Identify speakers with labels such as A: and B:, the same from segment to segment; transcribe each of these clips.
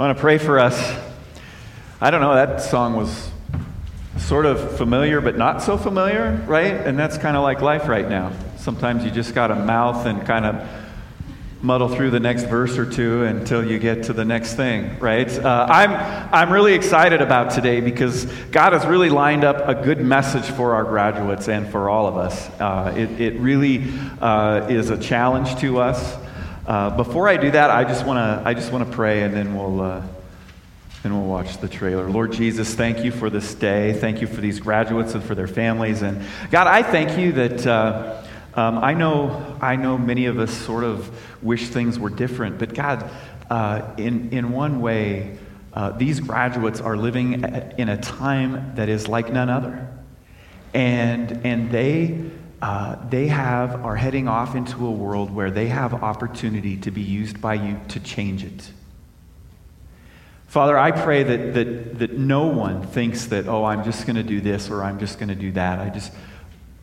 A: I want to pray for us. I don't know, that song was sort of familiar, but not so familiar, right? And that's kind of like life right now. Sometimes you just got to mouth and kind of muddle through the next verse or two until you get to the next thing, right? Uh, I'm, I'm really excited about today because God has really lined up a good message for our graduates and for all of us. Uh, it, it really uh, is a challenge to us. Uh, before I do that, I just want to I just want to pray, and then we'll uh, then we'll watch the trailer. Lord Jesus, thank you for this day. Thank you for these graduates and for their families. And God, I thank you that. Uh, um, I know, I know many of us sort of wish things were different, but God, uh, in, in one way, uh, these graduates are living in a time that is like none other. And, and they, uh, they have, are heading off into a world where they have opportunity to be used by you to change it. Father, I pray that, that, that no one thinks that, oh, I'm just going to do this or I'm just going to do that. I just,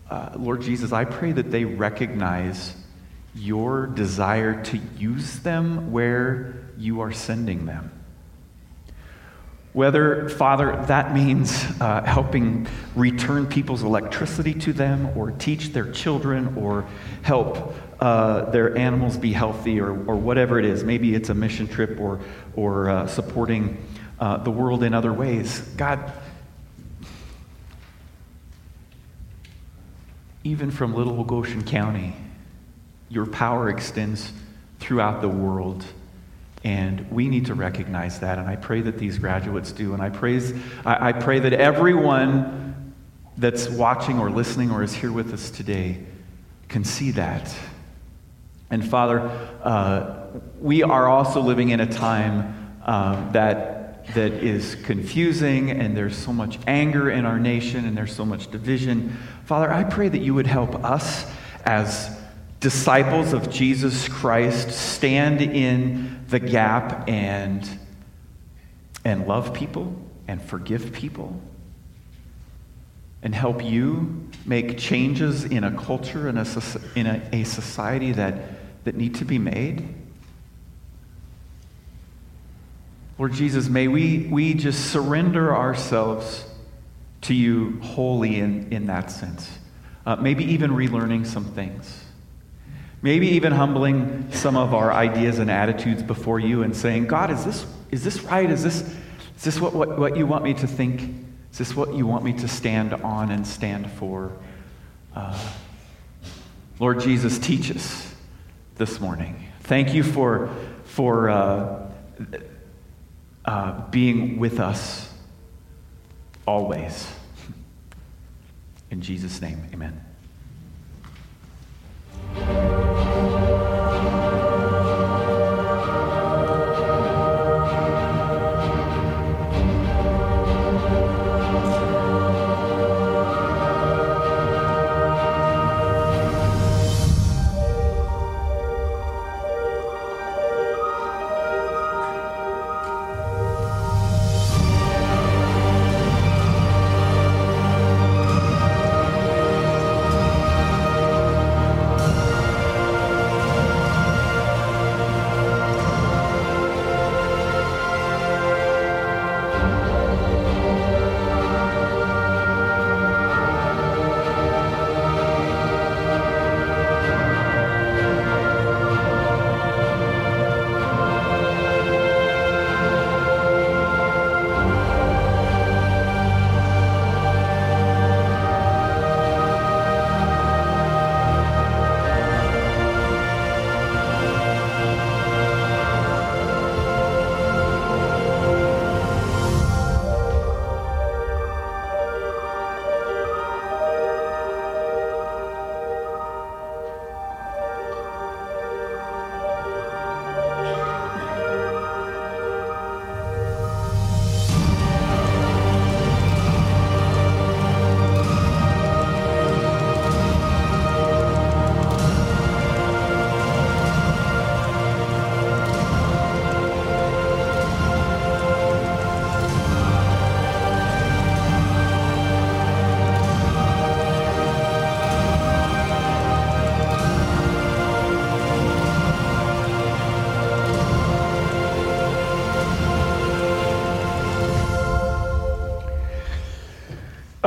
A: uh, Lord Jesus, I pray that they recognize your desire to use them where you are sending them. Whether, Father, that means uh, helping return people's electricity to them, or teach their children, or help uh, their animals be healthy, or, or whatever it is. Maybe it's a mission trip or, or uh, supporting uh, the world in other ways. God, even from Little Goshen County, your power extends throughout the world. And we need to recognize that. And I pray that these graduates do. And I, praise, I, I pray that everyone that's watching or listening or is here with us today can see that. And Father, uh, we are also living in a time um, that, that is confusing, and there's so much anger in our nation, and there's so much division. Father, I pray that you would help us as disciples of Jesus Christ stand in the gap and, and love people and forgive people and help you make changes in a culture and a, in a, a society that, that need to be made. Lord Jesus, may we, we just surrender ourselves to you wholly in, in that sense. Uh, maybe even relearning some things. Maybe even humbling some of our ideas and attitudes before you and saying, God, is this, is this right? Is this, is this what, what, what you want me to think? Is this what you want me to stand on and stand for? Uh, Lord Jesus, teach us this morning. Thank you for, for uh, uh, being with us always. In Jesus' name, amen.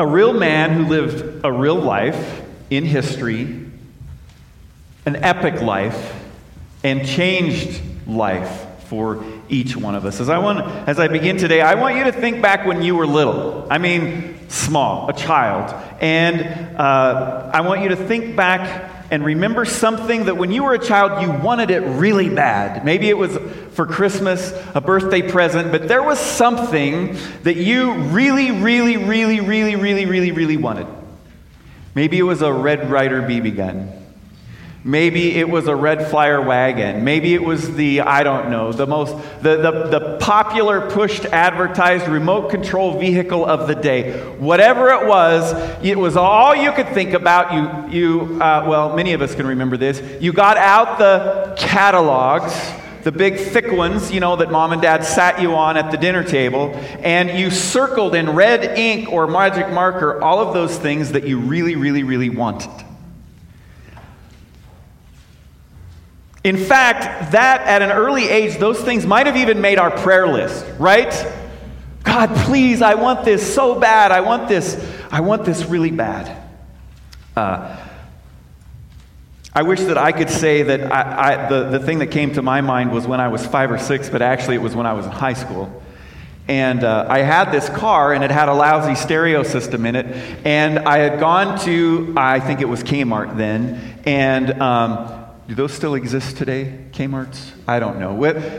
A: A real man who lived a real life in history, an epic life, and changed life for each one of us. As I want as I begin today, I want you to think back when you were little. I mean, small, a child. And uh, I want you to think back and remember something that when you were a child, you wanted it really bad. Maybe it was for Christmas, a birthday present, but there was something that you really, really, really, really, really, really, really wanted. Maybe it was a Red Ryder BB gun. Maybe it was a red flyer wagon. Maybe it was the, I don't know, the most, the, the, the popular pushed advertised remote control vehicle of the day. Whatever it was, it was all you could think about. You, you uh, well, many of us can remember this. You got out the catalogs the big thick ones, you know, that mom and dad sat you on at the dinner table, and you circled in red ink or magic marker all of those things that you really, really, really wanted. In fact, that at an early age, those things might have even made our prayer list, right? God, please, I want this so bad. I want this. I want this really bad. Uh, I wish that I could say that I, I, the, the thing that came to my mind was when I was five or six, but actually it was when I was in high school. And uh, I had this car, and it had a lousy stereo system in it. And I had gone to, I think it was Kmart then, and um, do those still exist today, Kmart's? I don't know.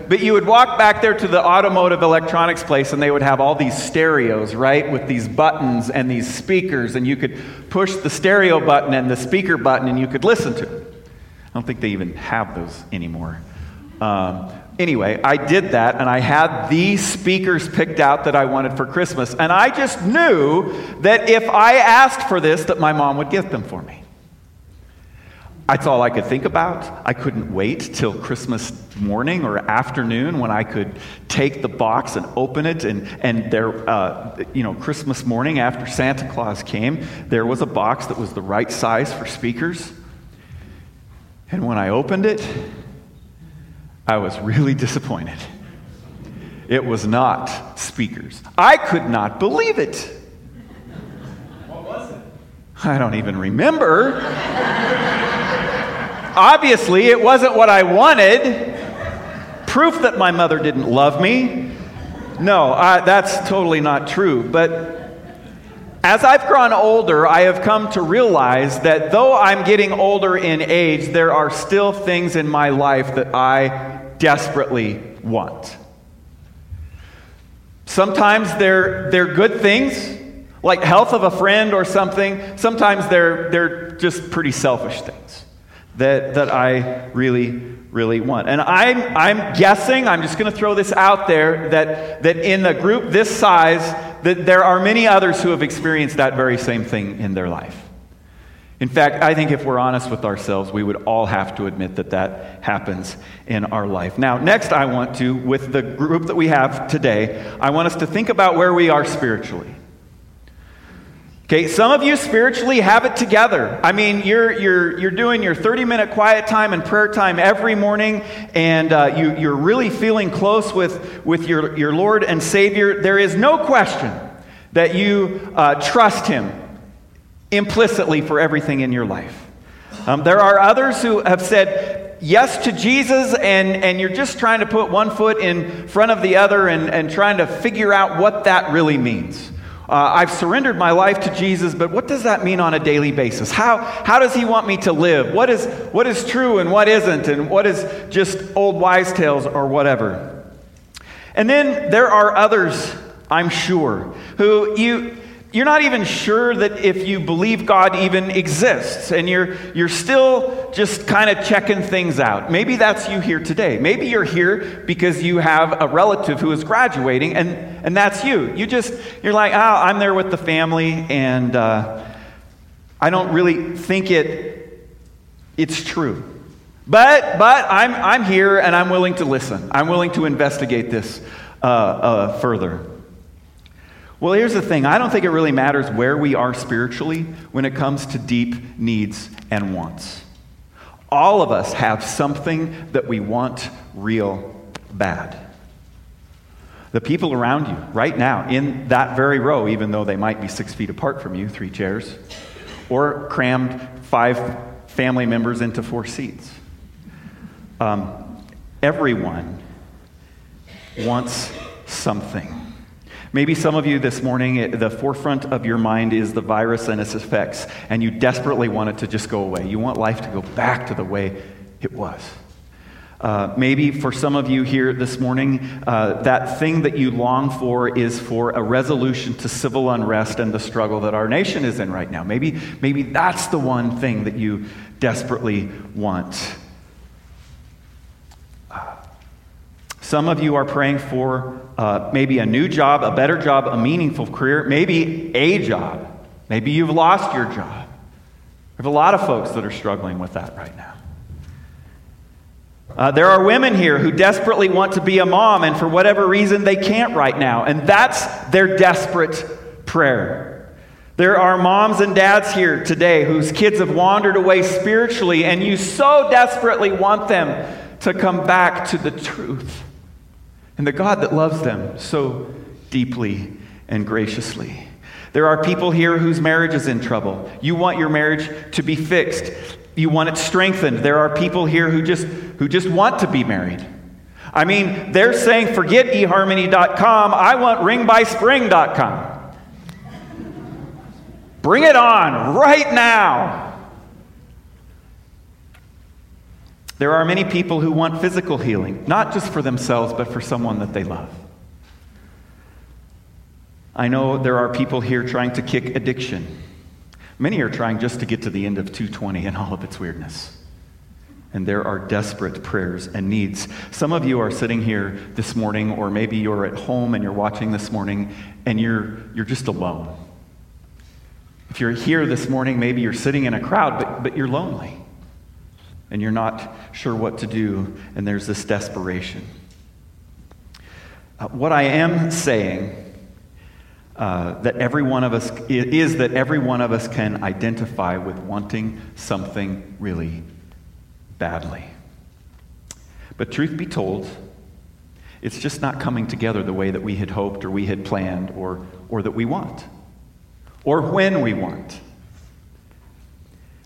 A: But you would walk back there to the automotive electronics place and they would have all these stereos, right? With these buttons and these speakers, and you could push the stereo button and the speaker button and you could listen to it. I don't think they even have those anymore. Um, anyway, I did that and I had these speakers picked out that I wanted for Christmas. And I just knew that if I asked for this, that my mom would get them for me. That's all I could think about. I couldn't wait till Christmas morning or afternoon when I could take the box and open it. And, and there, uh, you know, Christmas morning after Santa Claus came, there was a box that was the right size for speakers. And when I opened it, I was really disappointed. It was not speakers. I could not believe it.
B: What was it?
A: I don't even remember. Obviously, it wasn't what I wanted. Proof that my mother didn't love me. No, I, that's totally not true. But as I've grown older, I have come to realize that though I'm getting older in age, there are still things in my life that I desperately want. Sometimes they're, they're good things, like health of a friend or something. Sometimes they're, they're just pretty selfish things that, that I really, really want. And I'm, I'm guessing, I'm just going to throw this out there, that, that in a group this size, that there are many others who have experienced that very same thing in their life. In fact, I think if we're honest with ourselves, we would all have to admit that that happens in our life. Now, next, I want to, with the group that we have today, I want us to think about where we are spiritually. Okay, some of you spiritually have it together. I mean, you're, you're, you're doing your 30 minute quiet time and prayer time every morning, and uh, you, you're really feeling close with, with your, your Lord and Savior. There is no question that you uh, trust Him implicitly for everything in your life. Um, there are others who have said yes to Jesus, and, and you're just trying to put one foot in front of the other and, and trying to figure out what that really means. Uh, I've surrendered my life to Jesus, but what does that mean on a daily basis? How, how does He want me to live? What is, what is true and what isn't? And what is just old wise tales or whatever? And then there are others, I'm sure, who you, you're not even sure that if you believe God even exists, and you're, you're still just kind of checking things out. Maybe that's you here today. Maybe you're here because you have a relative who is graduating, and, and that's you. You just, you're like, oh, I'm there with the family, and uh, I don't really think it, it's true. But, but I'm, I'm here and I'm willing to listen. I'm willing to investigate this uh, uh, further. Well, here's the thing I don't think it really matters where we are spiritually when it comes to deep needs and wants. All of us have something that we want real bad. The people around you, right now, in that very row, even though they might be six feet apart from you, three chairs, or crammed five family members into four seats. Um, everyone wants something. Maybe some of you this morning, the forefront of your mind is the virus and its effects, and you desperately want it to just go away. You want life to go back to the way it was. Uh, maybe for some of you here this morning, uh, that thing that you long for is for a resolution to civil unrest and the struggle that our nation is in right now. Maybe, maybe that's the one thing that you desperately want. Uh, some of you are praying for uh, maybe a new job, a better job, a meaningful career, maybe a job. Maybe you've lost your job. There's a lot of folks that are struggling with that right now. Uh, there are women here who desperately want to be a mom, and for whatever reason, they can't right now. And that's their desperate prayer. There are moms and dads here today whose kids have wandered away spiritually, and you so desperately want them to come back to the truth and the God that loves them so deeply and graciously. There are people here whose marriage is in trouble. You want your marriage to be fixed. You want it strengthened. There are people here who just, who just want to be married. I mean, they're saying, forget eharmony.com, I want ringbyspring.com. Bring it on right now. There are many people who want physical healing, not just for themselves, but for someone that they love. I know there are people here trying to kick addiction. Many are trying just to get to the end of 220 and all of its weirdness. And there are desperate prayers and needs. Some of you are sitting here this morning, or maybe you're at home and you're watching this morning, and you're, you're just alone. If you're here this morning, maybe you're sitting in a crowd, but, but you're lonely. And you're not sure what to do, and there's this desperation. Uh, what I am saying uh, that every one of us is that every one of us can identify with wanting something really badly. But truth be told, it's just not coming together the way that we had hoped or we had planned or, or that we want or when we want.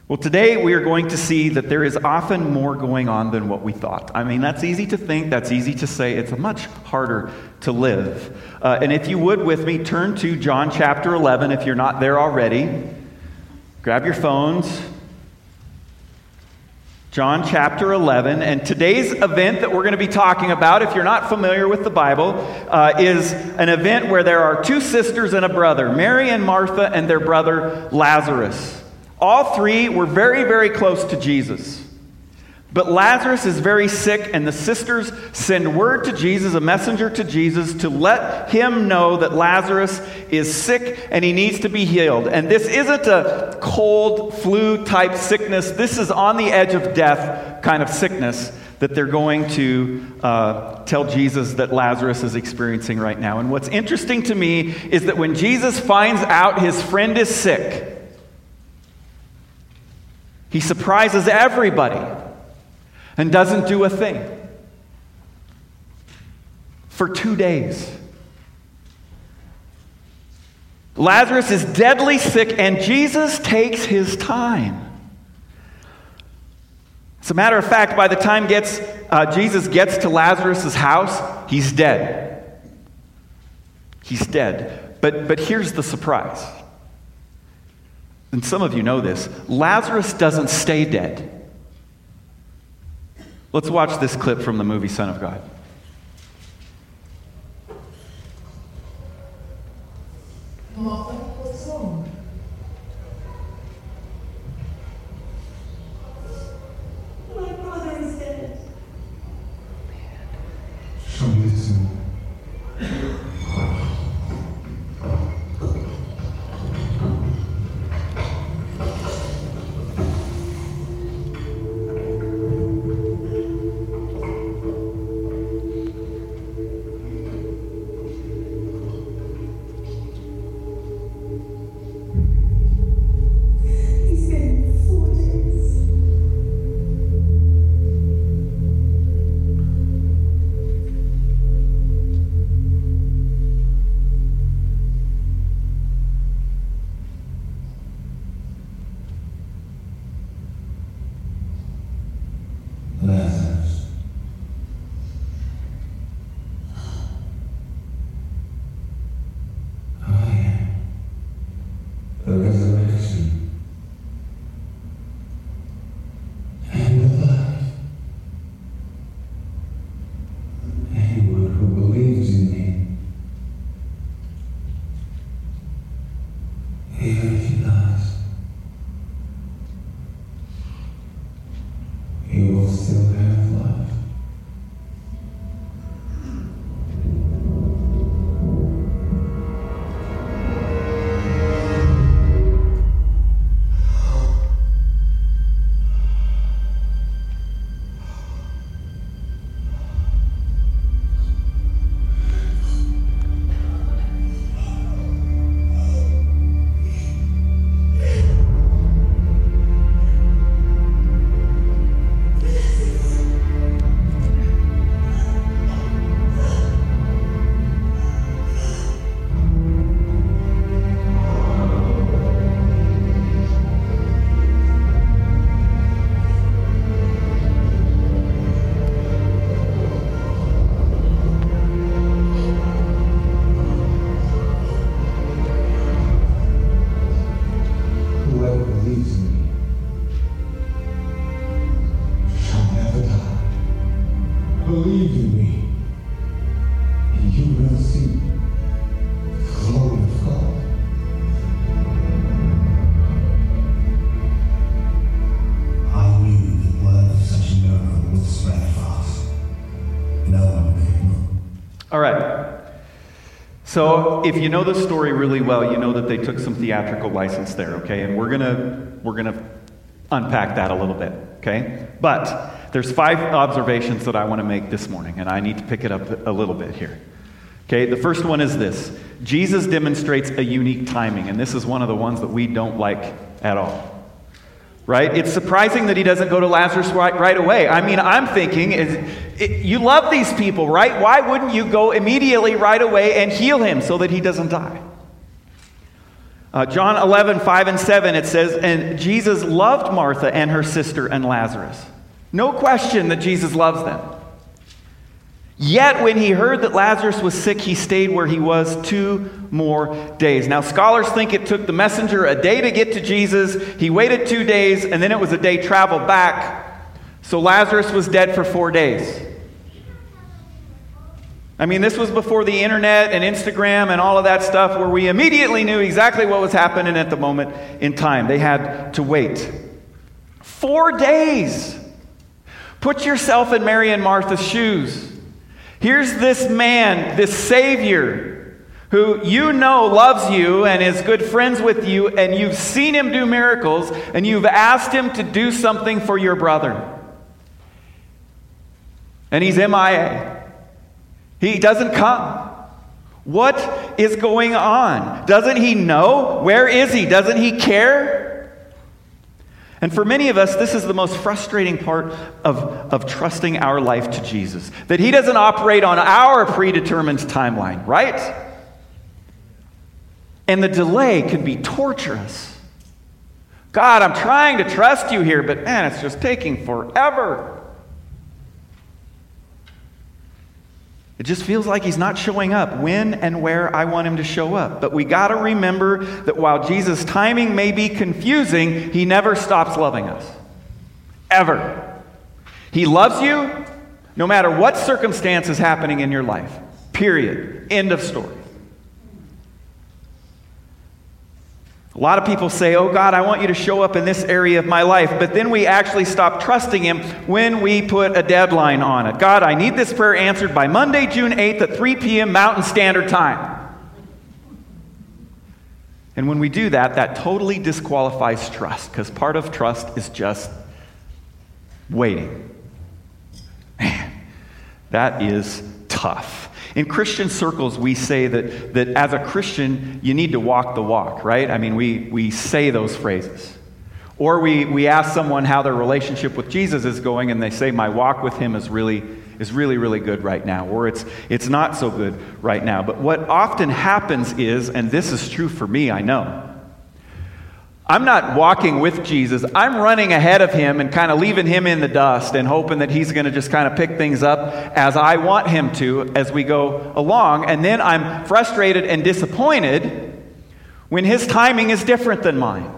A: Well, today we are going to see that there is often more going on than what we thought. I mean, that's easy to think, that's easy to say. It's much harder to live. Uh, and if you would with me, turn to John chapter 11 if you're not there already. Grab your phones. John chapter 11. And today's event that we're going to be talking about, if you're not familiar with the Bible, uh, is an event where there are two sisters and a brother, Mary and Martha, and their brother Lazarus. All three were very, very close to Jesus. But Lazarus is very sick, and the sisters send word to Jesus, a messenger to Jesus, to let him know that Lazarus is sick and he needs to be healed. And this isn't a cold, flu type sickness, this is on the edge of death kind of sickness that they're going to uh, tell Jesus that Lazarus is experiencing right now. And what's interesting to me is that when Jesus finds out his friend is sick, he surprises everybody and doesn't do a thing for two days. Lazarus is deadly sick, and Jesus takes his time. As a matter of fact, by the time gets, uh, Jesus gets to Lazarus' house, he's dead. He's dead. But, but here's the surprise and some of you know this Lazarus doesn't stay dead. Let's watch this clip from the movie Son of God. All right. So, if you know the story really well, you know that they took some theatrical license there, okay? And we're going to we're going to unpack that a little bit, okay? But there's five observations that I want to make this morning, and I need to pick it up a little bit here. Okay, the first one is this Jesus demonstrates a unique timing, and this is one of the ones that we don't like at all. Right? It's surprising that he doesn't go to Lazarus right, right away. I mean, I'm thinking, it, you love these people, right? Why wouldn't you go immediately right away and heal him so that he doesn't die? Uh, John 11, 5 and 7, it says, And Jesus loved Martha and her sister and Lazarus. No question that Jesus loves them. Yet, when he heard that Lazarus was sick, he stayed where he was two more days. Now, scholars think it took the messenger a day to get to Jesus. He waited two days, and then it was a day travel back. So, Lazarus was dead for four days. I mean, this was before the internet and Instagram and all of that stuff where we immediately knew exactly what was happening at the moment in time. They had to wait. Four days. Put yourself in Mary and Martha's shoes. Here's this man, this Savior, who you know loves you and is good friends with you, and you've seen him do miracles, and you've asked him to do something for your brother. And he's MIA. He doesn't come. What is going on? Doesn't he know? Where is he? Doesn't he care? And for many of us, this is the most frustrating part of, of trusting our life to Jesus that He doesn't operate on our predetermined timeline, right? And the delay can be torturous. God, I'm trying to trust you here, but man, it's just taking forever. It just feels like he's not showing up when and where I want him to show up. But we got to remember that while Jesus' timing may be confusing, he never stops loving us. Ever. He loves you no matter what circumstance is happening in your life. Period. End of story. A lot of people say, Oh God, I want you to show up in this area of my life. But then we actually stop trusting Him when we put a deadline on it. God, I need this prayer answered by Monday, June 8th at 3 p.m. Mountain Standard Time. And when we do that, that totally disqualifies trust because part of trust is just waiting. Man, that is tough. In Christian circles, we say that, that as a Christian, you need to walk the walk, right? I mean, we, we say those phrases. Or we, we ask someone how their relationship with Jesus is going, and they say, My walk with him is really, is really, really good right now, or it's, it's not so good right now. But what often happens is, and this is true for me, I know, I'm not walking with Jesus. I'm running ahead of him and kind of leaving him in the dust and hoping that he's going to just kind of pick things up as I want him to as we go along. And then I'm frustrated and disappointed when his timing is different than mine.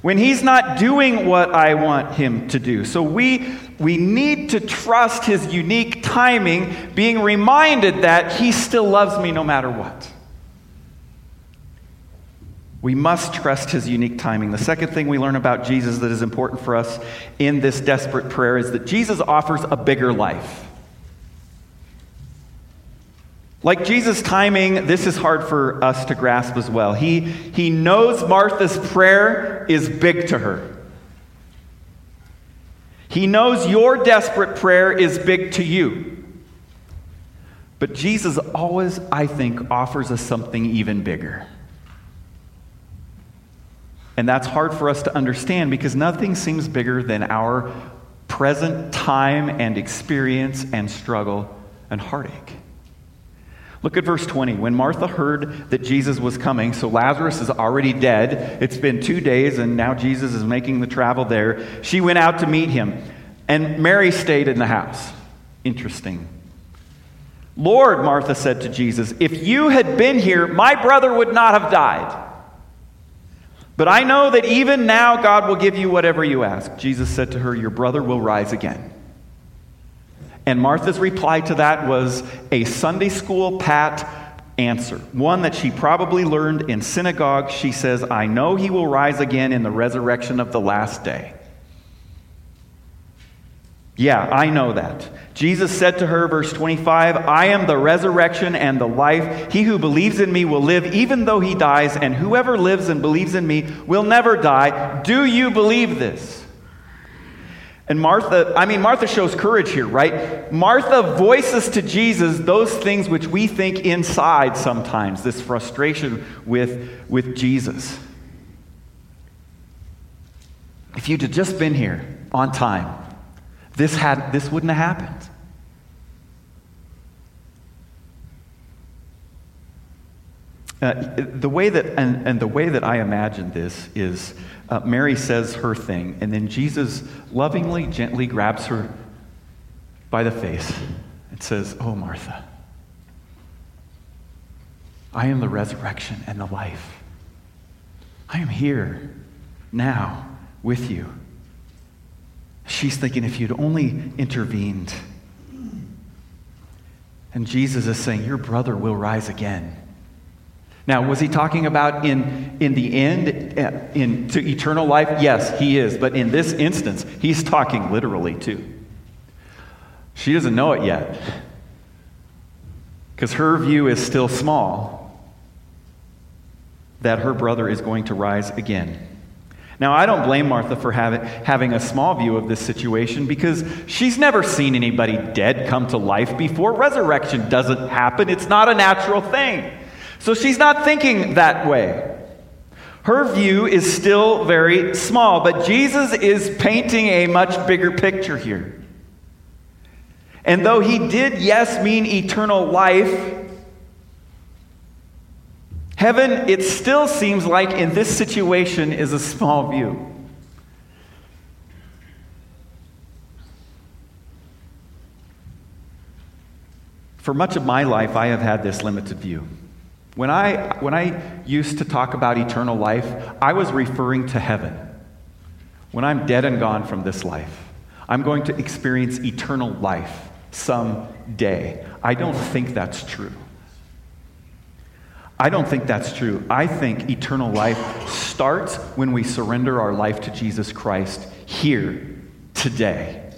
A: When he's not doing what I want him to do. So we, we need to trust his unique timing, being reminded that he still loves me no matter what. We must trust his unique timing. The second thing we learn about Jesus that is important for us in this desperate prayer is that Jesus offers a bigger life. Like Jesus' timing, this is hard for us to grasp as well. He, he knows Martha's prayer is big to her. He knows your desperate prayer is big to you. But Jesus always, I think, offers us something even bigger. And that's hard for us to understand because nothing seems bigger than our present time and experience and struggle and heartache. Look at verse 20. When Martha heard that Jesus was coming, so Lazarus is already dead, it's been two days, and now Jesus is making the travel there, she went out to meet him. And Mary stayed in the house. Interesting. Lord, Martha said to Jesus, if you had been here, my brother would not have died. But I know that even now God will give you whatever you ask. Jesus said to her, Your brother will rise again. And Martha's reply to that was a Sunday school pat answer, one that she probably learned in synagogue. She says, I know he will rise again in the resurrection of the last day. Yeah, I know that. Jesus said to her, verse 25, I am the resurrection and the life. He who believes in me will live even though he dies, and whoever lives and believes in me will never die. Do you believe this? And Martha, I mean, Martha shows courage here, right? Martha voices to Jesus those things which we think inside sometimes, this frustration with, with Jesus. If you'd have just been here on time, this, had, this wouldn't have happened. Uh, the way that, and, and the way that I imagine this is uh, Mary says her thing, and then Jesus lovingly, gently grabs her by the face and says, Oh, Martha, I am the resurrection and the life. I am here now with you. She's thinking, if you'd only intervened. And Jesus is saying, Your brother will rise again. Now, was he talking about in, in the end, uh, in, to eternal life? Yes, he is. But in this instance, he's talking literally too. She doesn't know it yet because her view is still small that her brother is going to rise again. Now, I don't blame Martha for having, having a small view of this situation because she's never seen anybody dead come to life before. Resurrection doesn't happen, it's not a natural thing. So she's not thinking that way. Her view is still very small, but Jesus is painting a much bigger picture here. And though he did, yes, mean eternal life, Heaven, it still seems like in this situation, is a small view. For much of my life, I have had this limited view. When I, when I used to talk about eternal life, I was referring to heaven. When I'm dead and gone from this life, I'm going to experience eternal life someday. I don't think that's true. I don't think that's true. I think eternal life starts when we surrender our life to Jesus Christ here, today.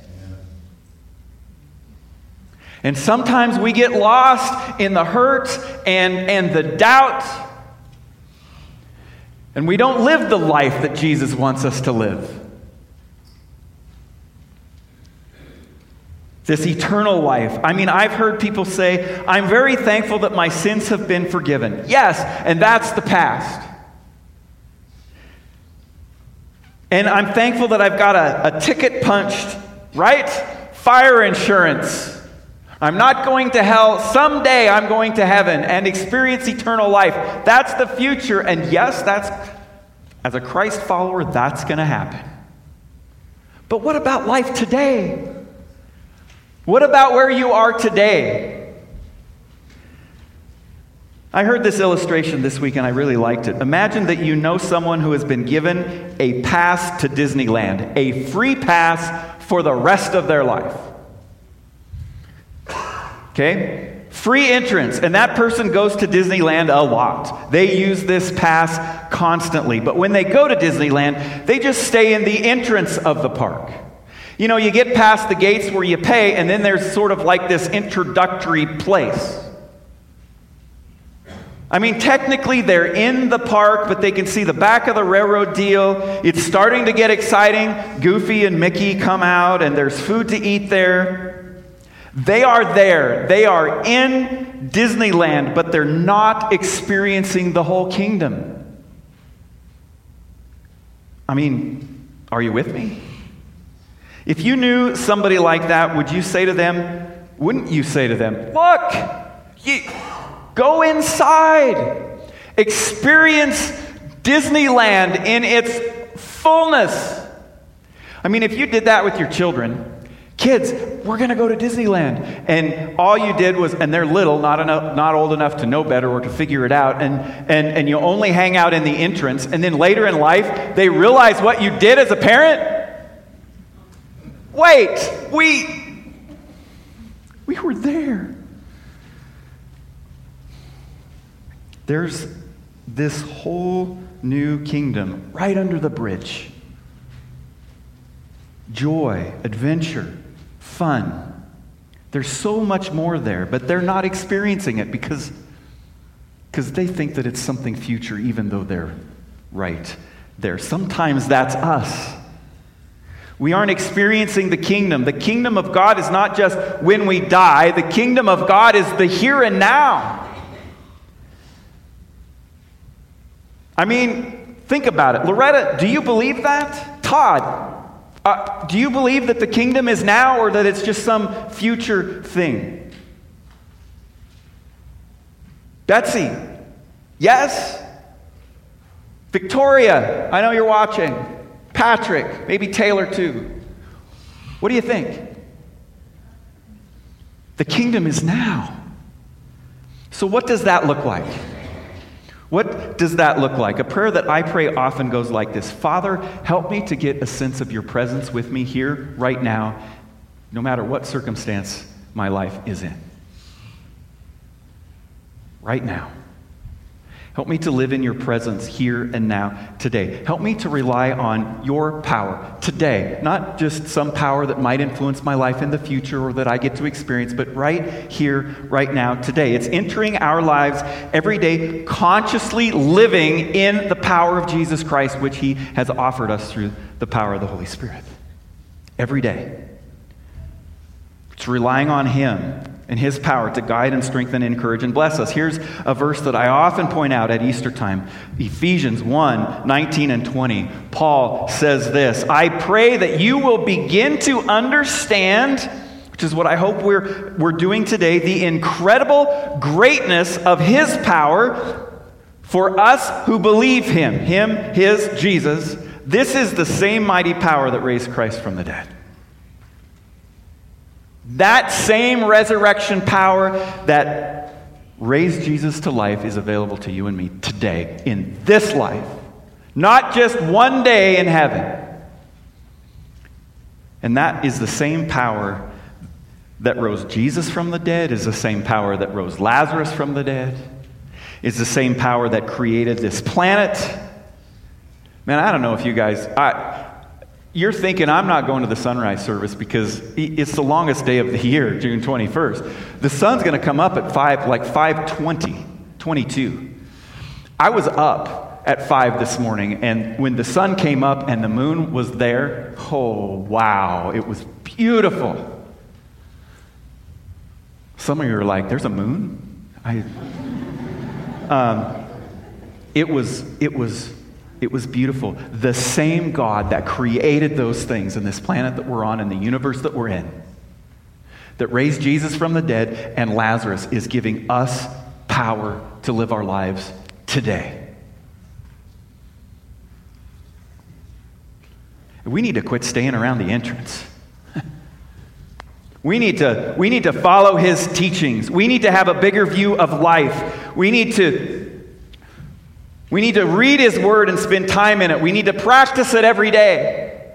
A: And sometimes we get lost in the hurt and, and the doubt, and we don't live the life that Jesus wants us to live. This eternal life. I mean, I've heard people say, I'm very thankful that my sins have been forgiven. Yes, and that's the past. And I'm thankful that I've got a, a ticket punched, right? Fire insurance. I'm not going to hell. Someday I'm going to heaven and experience eternal life. That's the future. And yes, that's, as a Christ follower, that's going to happen. But what about life today? What about where you are today? I heard this illustration this week and I really liked it. Imagine that you know someone who has been given a pass to Disneyland, a free pass for the rest of their life. Okay? Free entrance, and that person goes to Disneyland a lot. They use this pass constantly. But when they go to Disneyland, they just stay in the entrance of the park. You know, you get past the gates where you pay, and then there's sort of like this introductory place. I mean, technically, they're in the park, but they can see the back of the railroad deal. It's starting to get exciting. Goofy and Mickey come out, and there's food to eat there. They are there. They are in Disneyland, but they're not experiencing the whole kingdom. I mean, are you with me? If you knew somebody like that, would you say to them, wouldn't you say to them, Look, you, go inside, experience Disneyland in its fullness? I mean, if you did that with your children, kids, we're going to go to Disneyland. And all you did was, and they're little, not, enough, not old enough to know better or to figure it out, and, and, and you only hang out in the entrance. And then later in life, they realize what you did as a parent Wait, we we were there. There's this whole new kingdom right under the bridge. Joy, adventure, fun. There's so much more there, but they're not experiencing it because, because they think that it's something future, even though they're right there. Sometimes that's us. We aren't experiencing the kingdom. The kingdom of God is not just when we die, the kingdom of God is the here and now. I mean, think about it. Loretta, do you believe that? Todd, uh, do you believe that the kingdom is now or that it's just some future thing? Betsy, yes? Victoria, I know you're watching. Patrick, maybe Taylor too. What do you think? The kingdom is now. So, what does that look like? What does that look like? A prayer that I pray often goes like this Father, help me to get a sense of your presence with me here, right now, no matter what circumstance my life is in. Right now. Help me to live in your presence here and now today. Help me to rely on your power today, not just some power that might influence my life in the future or that I get to experience, but right here, right now, today. It's entering our lives every day, consciously living in the power of Jesus Christ, which He has offered us through the power of the Holy Spirit. Every day. It's relying on Him and His power to guide and strengthen, encourage, and bless us. Here's a verse that I often point out at Easter time Ephesians 1 19 and 20. Paul says this I pray that you will begin to understand, which is what I hope we're, we're doing today, the incredible greatness of His power for us who believe Him, Him, His, Jesus. This is the same mighty power that raised Christ from the dead. That same resurrection power that raised Jesus to life is available to you and me today, in this life, not just one day in heaven. And that is the same power that rose Jesus from the dead, is the same power that rose Lazarus from the dead, is the same power that created this planet. Man, I don't know if you guys, I, you're thinking I'm not going to the sunrise service because it's the longest day of the year, June 21st. The sun's going to come up at 5 like 5:20, 22. I was up at 5 this morning and when the sun came up and the moon was there, oh wow, it was beautiful. Some of you are like, "There's a moon?" I um, it was it was it was beautiful. The same God that created those things in this planet that we're on, and the universe that we're in, that raised Jesus from the dead and Lazarus, is giving us power to live our lives today. We need to quit staying around the entrance. We need, to, we need to follow his teachings. We need to have a bigger view of life. We need to we need to read His Word and spend time in it. We need to practice it every day.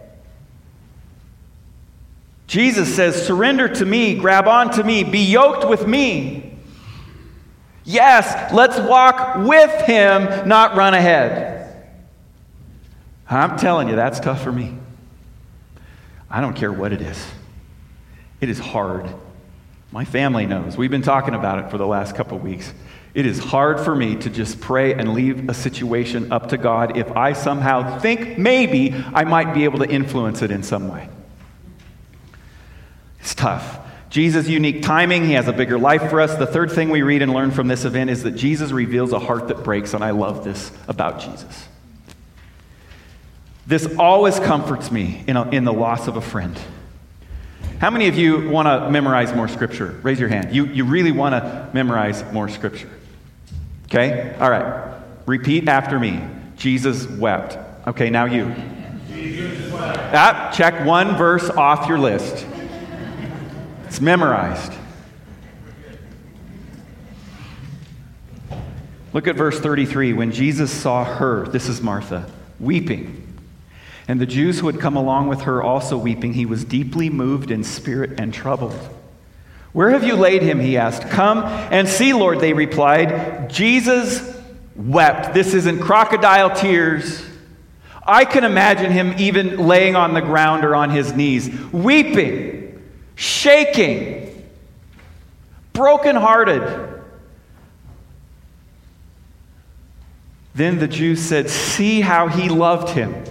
A: Jesus says, Surrender to me, grab on to me, be yoked with me. Yes, let's walk with Him, not run ahead. I'm telling you, that's tough for me. I don't care what it is, it is hard. My family knows. We've been talking about it for the last couple of weeks. It is hard for me to just pray and leave a situation up to God if I somehow think maybe I might be able to influence it in some way. It's tough. Jesus' unique timing, he has a bigger life for us. The third thing we read and learn from this event is that Jesus reveals a heart that breaks, and I love this about Jesus. This always comforts me in, a, in the loss of a friend. How many of you want to memorize more scripture? Raise your hand. You, you really want to memorize more scripture. Okay? All right. Repeat after me. Jesus wept. Okay, now you. Jesus wept. Ah, check one verse off your list. It's memorized. Look at verse 33. When Jesus saw her, this is Martha, weeping, and the Jews who had come along with her also weeping, he was deeply moved in spirit and troubled. Where have you laid him? He asked. Come and see, Lord, they replied. Jesus wept. This isn't crocodile tears. I can imagine him even laying on the ground or on his knees, weeping, shaking, brokenhearted. Then the Jews said, See how he loved him.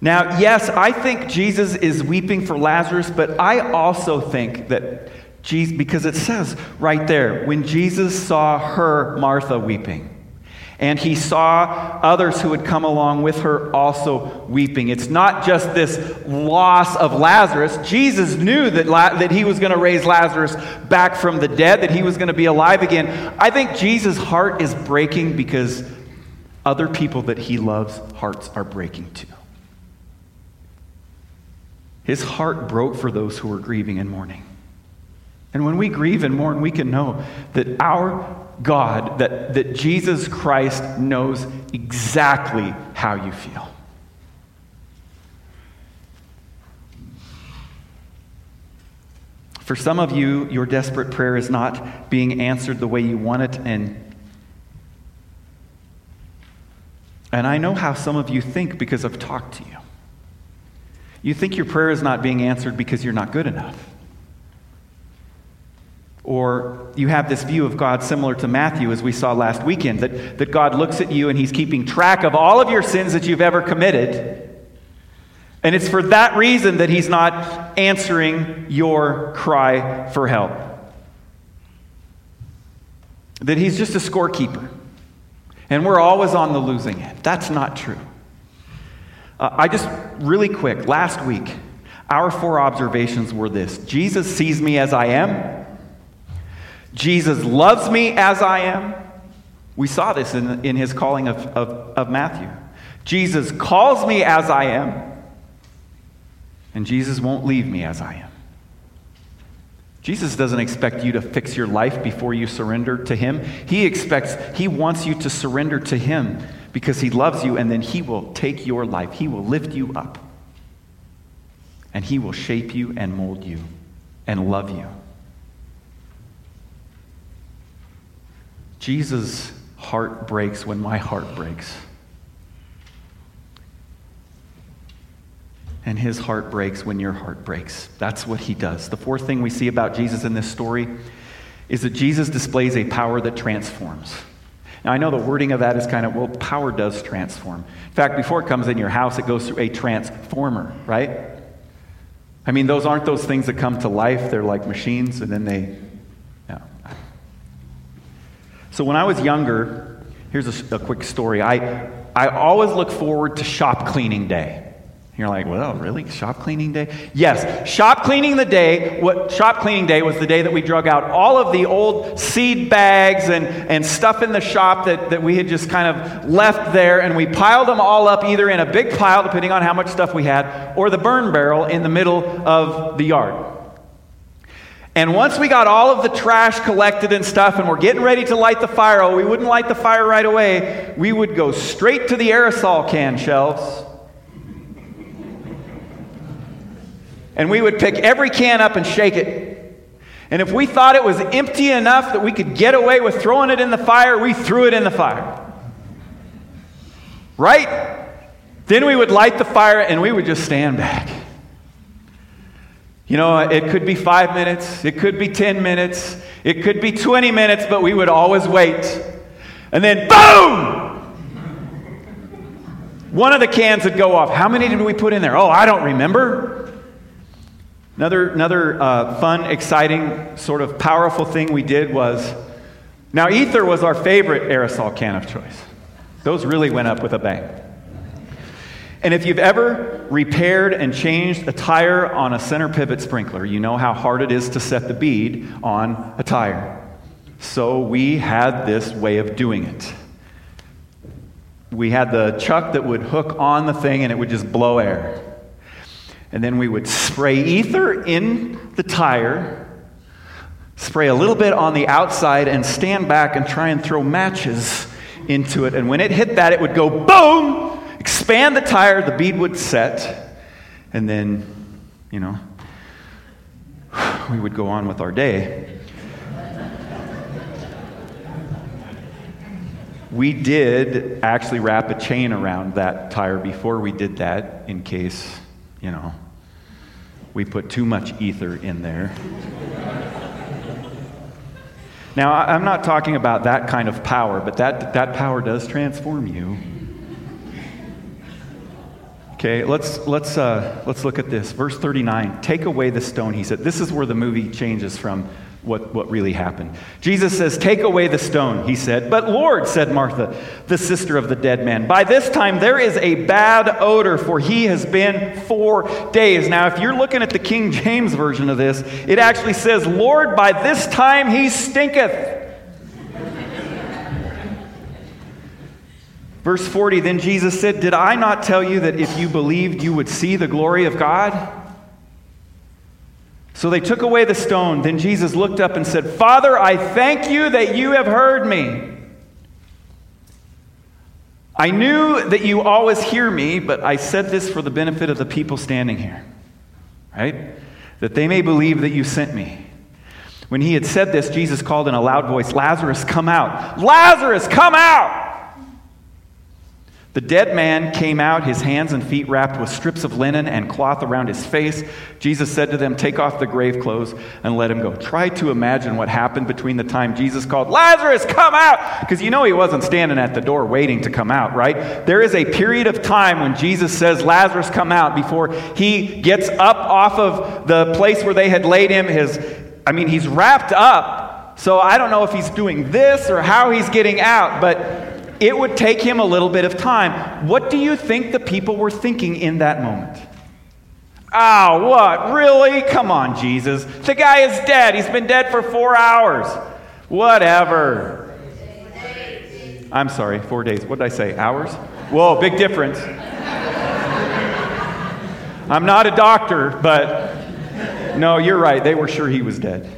A: Now, yes, I think Jesus is weeping for Lazarus, but I also think that Jesus, because it says right there, when Jesus saw her, Martha, weeping, and he saw others who had come along with her also weeping. It's not just this loss of Lazarus. Jesus knew that, La- that he was going to raise Lazarus back from the dead, that he was going to be alive again. I think Jesus' heart is breaking because other people that he loves' hearts are breaking too. His heart broke for those who were grieving and mourning. And when we grieve and mourn, we can know that our God, that, that Jesus Christ knows exactly how you feel. For some of you, your desperate prayer is not being answered the way you want it, and and I know how some of you think because I've talked to you. You think your prayer is not being answered because you're not good enough. Or you have this view of God similar to Matthew, as we saw last weekend, that, that God looks at you and he's keeping track of all of your sins that you've ever committed. And it's for that reason that he's not answering your cry for help. That he's just a scorekeeper. And we're always on the losing end. That's not true. Uh, I just, really quick, last week, our four observations were this Jesus sees me as I am. Jesus loves me as I am. We saw this in, in his calling of, of, of Matthew. Jesus calls me as I am, and Jesus won't leave me as I am. Jesus doesn't expect you to fix your life before you surrender to him. He expects, he wants you to surrender to him because he loves you, and then he will take your life. He will lift you up, and he will shape you and mold you and love you. Jesus' heart breaks when my heart breaks. And his heart breaks when your heart breaks. That's what he does. The fourth thing we see about Jesus in this story is that Jesus displays a power that transforms. Now, I know the wording of that is kind of, well, power does transform. In fact, before it comes in your house, it goes through a transformer, right? I mean, those aren't those things that come to life. They're like machines, and then they so when I was younger, here's a, a quick story. I, I always look forward to shop cleaning day. You're like, well, really? Shop cleaning day? Yes, shop cleaning the day. What shop cleaning day was the day that we drug out all of the old seed bags and, and stuff in the shop that, that we had just kind of left there, and we piled them all up either in a big pile, depending on how much stuff we had, or the burn barrel in the middle of the yard. And once we got all of the trash collected and stuff, and we're getting ready to light the fire, oh, we wouldn't light the fire right away. We would go straight to the aerosol can shelves. And we would pick every can up and shake it. And if we thought it was empty enough that we could get away with throwing it in the fire, we threw it in the fire. Right? Then we would light the fire and we would just stand back. You know, it could be five minutes, it could be 10 minutes, it could be 20 minutes, but we would always wait. And then, boom! One of the cans would go off. How many did we put in there? Oh, I don't remember. Another, another uh, fun, exciting, sort of powerful thing we did was now, ether was our favorite aerosol can of choice. Those really went up with a bang. And if you've ever repaired and changed a tire on a center pivot sprinkler, you know how hard it is to set the bead on a tire. So we had this way of doing it. We had the chuck that would hook on the thing and it would just blow air. And then we would spray ether in the tire, spray a little bit on the outside, and stand back and try and throw matches into it. And when it hit that, it would go boom! Expand the tire, the bead would set, and then, you know, we would go on with our day. we did actually wrap a chain around that tire before we did that in case, you know, we put too much ether in there. now, I'm not talking about that kind of power, but that, that power does transform you. Okay, let's, let's, uh, let's look at this. Verse 39 Take away the stone, he said. This is where the movie changes from what, what really happened. Jesus says, Take away the stone, he said. But Lord, said Martha, the sister of the dead man, by this time there is a bad odor, for he has been four days. Now, if you're looking at the King James version of this, it actually says, Lord, by this time he stinketh. Verse 40 Then Jesus said, Did I not tell you that if you believed, you would see the glory of God? So they took away the stone. Then Jesus looked up and said, Father, I thank you that you have heard me. I knew that you always hear me, but I said this for the benefit of the people standing here, right? That they may believe that you sent me. When he had said this, Jesus called in a loud voice, Lazarus, come out! Lazarus, come out! The dead man came out, his hands and feet wrapped with strips of linen and cloth around his face. Jesus said to them, Take off the grave clothes and let him go. Try to imagine what happened between the time Jesus called, Lazarus, come out! Because you know he wasn't standing at the door waiting to come out, right? There is a period of time when Jesus says, Lazarus, come out, before he gets up off of the place where they had laid him. His, I mean, he's wrapped up. So I don't know if he's doing this or how he's getting out, but it would take him a little bit of time. What do you think the people were thinking in that moment? Oh, what? Really? Come on, Jesus. The guy is dead. He's been dead for four hours. Whatever. I'm sorry, four days. What did I say? Hours? Whoa, big difference. I'm not a doctor, but no, you're right. They were sure he was dead.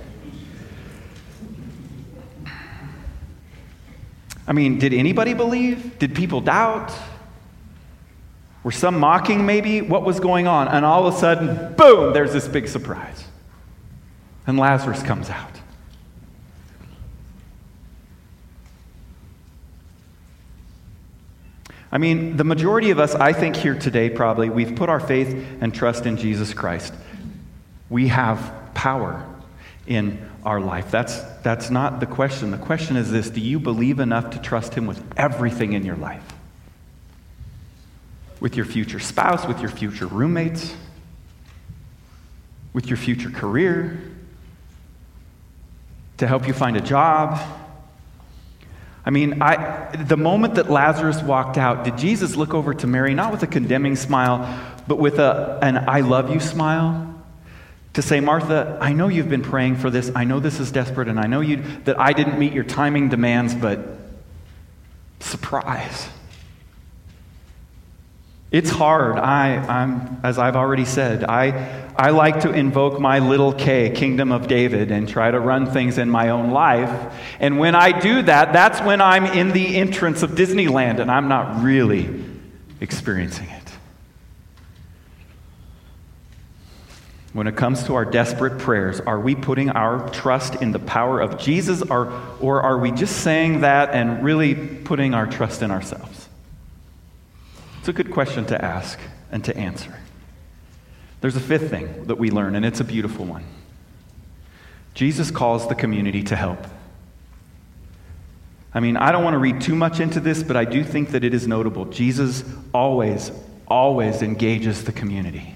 A: I mean, did anybody believe? Did people doubt? Were some mocking maybe what was going on? And all of a sudden, boom, there's this big surprise. And Lazarus comes out. I mean, the majority of us, I think, here today, probably, we've put our faith and trust in Jesus Christ. We have power in our life. That's, that's not the question. The question is this Do you believe enough to trust Him with everything in your life? With your future spouse, with your future roommates, with your future career, to help you find a job. I mean, I, the moment that Lazarus walked out, did Jesus look over to Mary, not with a condemning smile, but with a, an I love you smile? To say, Martha, I know you've been praying for this. I know this is desperate, and I know you, that I didn't meet your timing demands, but surprise. It's hard. I, I'm, as I've already said, I, I like to invoke my little K, Kingdom of David, and try to run things in my own life. And when I do that, that's when I'm in the entrance of Disneyland, and I'm not really experiencing it. When it comes to our desperate prayers, are we putting our trust in the power of Jesus or, or are we just saying that and really putting our trust in ourselves? It's a good question to ask and to answer. There's a fifth thing that we learn, and it's a beautiful one. Jesus calls the community to help. I mean, I don't want to read too much into this, but I do think that it is notable. Jesus always, always engages the community.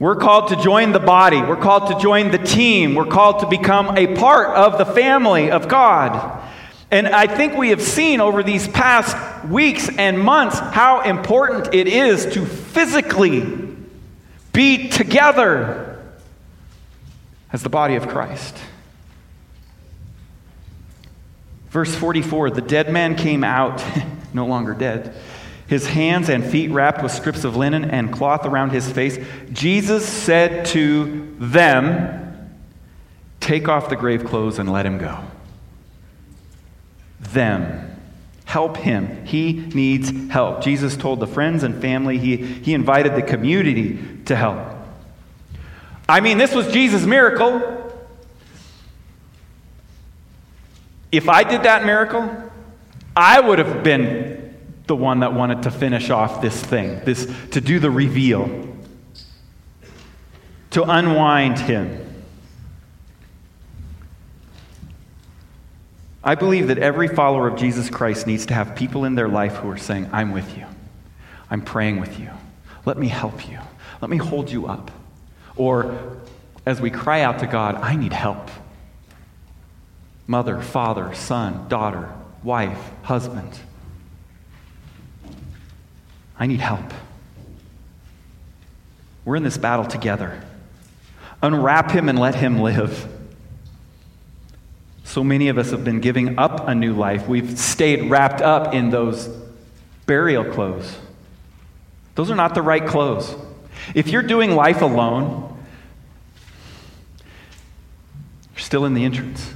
A: We're called to join the body. We're called to join the team. We're called to become a part of the family of God. And I think we have seen over these past weeks and months how important it is to physically be together as the body of Christ. Verse 44 the dead man came out, no longer dead his hands and feet wrapped with strips of linen and cloth around his face. Jesus said to them, Take off the grave clothes and let him go. Them. Help him. He needs help. Jesus told the friends and family, he, he invited the community to help. I mean, this was Jesus' miracle. If I did that miracle, I would have been the one that wanted to finish off this thing, this to do the reveal. to unwind him. I believe that every follower of Jesus Christ needs to have people in their life who are saying, I'm with you. I'm praying with you. Let me help you. Let me hold you up. Or as we cry out to God, I need help. Mother, father, son, daughter, wife, husband. I need help. We're in this battle together. Unwrap him and let him live. So many of us have been giving up a new life. We've stayed wrapped up in those burial clothes. Those are not the right clothes. If you're doing life alone, you're still in the entrance.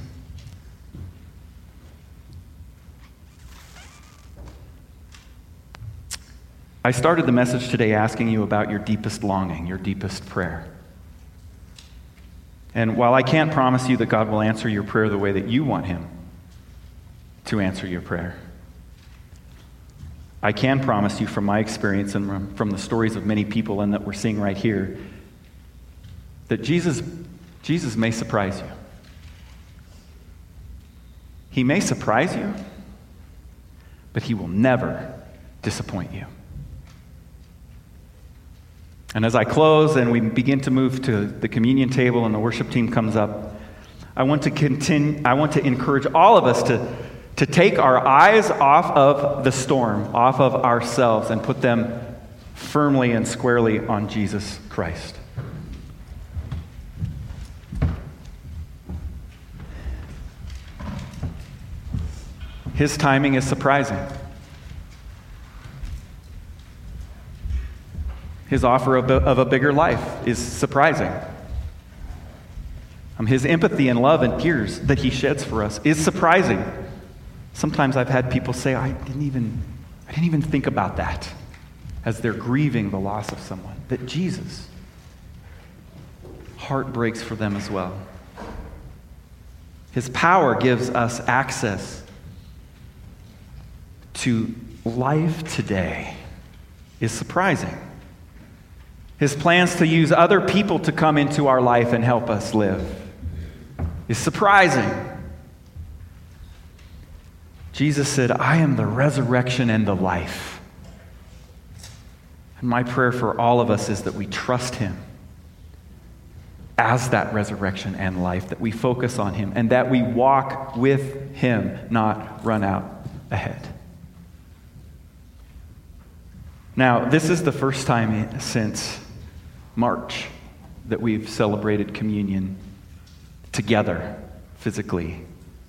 A: I started the message today asking you about your deepest longing, your deepest prayer. And while I can't promise you that God will answer your prayer the way that you want Him to answer your prayer, I can promise you from my experience and from the stories of many people and that we're seeing right here that Jesus, Jesus may surprise you. He may surprise you, but He will never disappoint you. And as I close and we begin to move to the communion table and the worship team comes up, I want to continue, I want to encourage all of us to, to take our eyes off of the storm, off of ourselves, and put them firmly and squarely on Jesus Christ. His timing is surprising. His offer of a, of a bigger life is surprising. Um, his empathy and love and tears that he sheds for us is surprising. Sometimes I've had people say, I didn't even, I didn't even think about that as they're grieving the loss of someone. That Jesus, heart breaks for them as well. His power gives us access to life today is surprising. His plans to use other people to come into our life and help us live is surprising. Jesus said, I am the resurrection and the life. And my prayer for all of us is that we trust Him as that resurrection and life, that we focus on Him, and that we walk with Him, not run out ahead. Now, this is the first time since March that we've celebrated communion together physically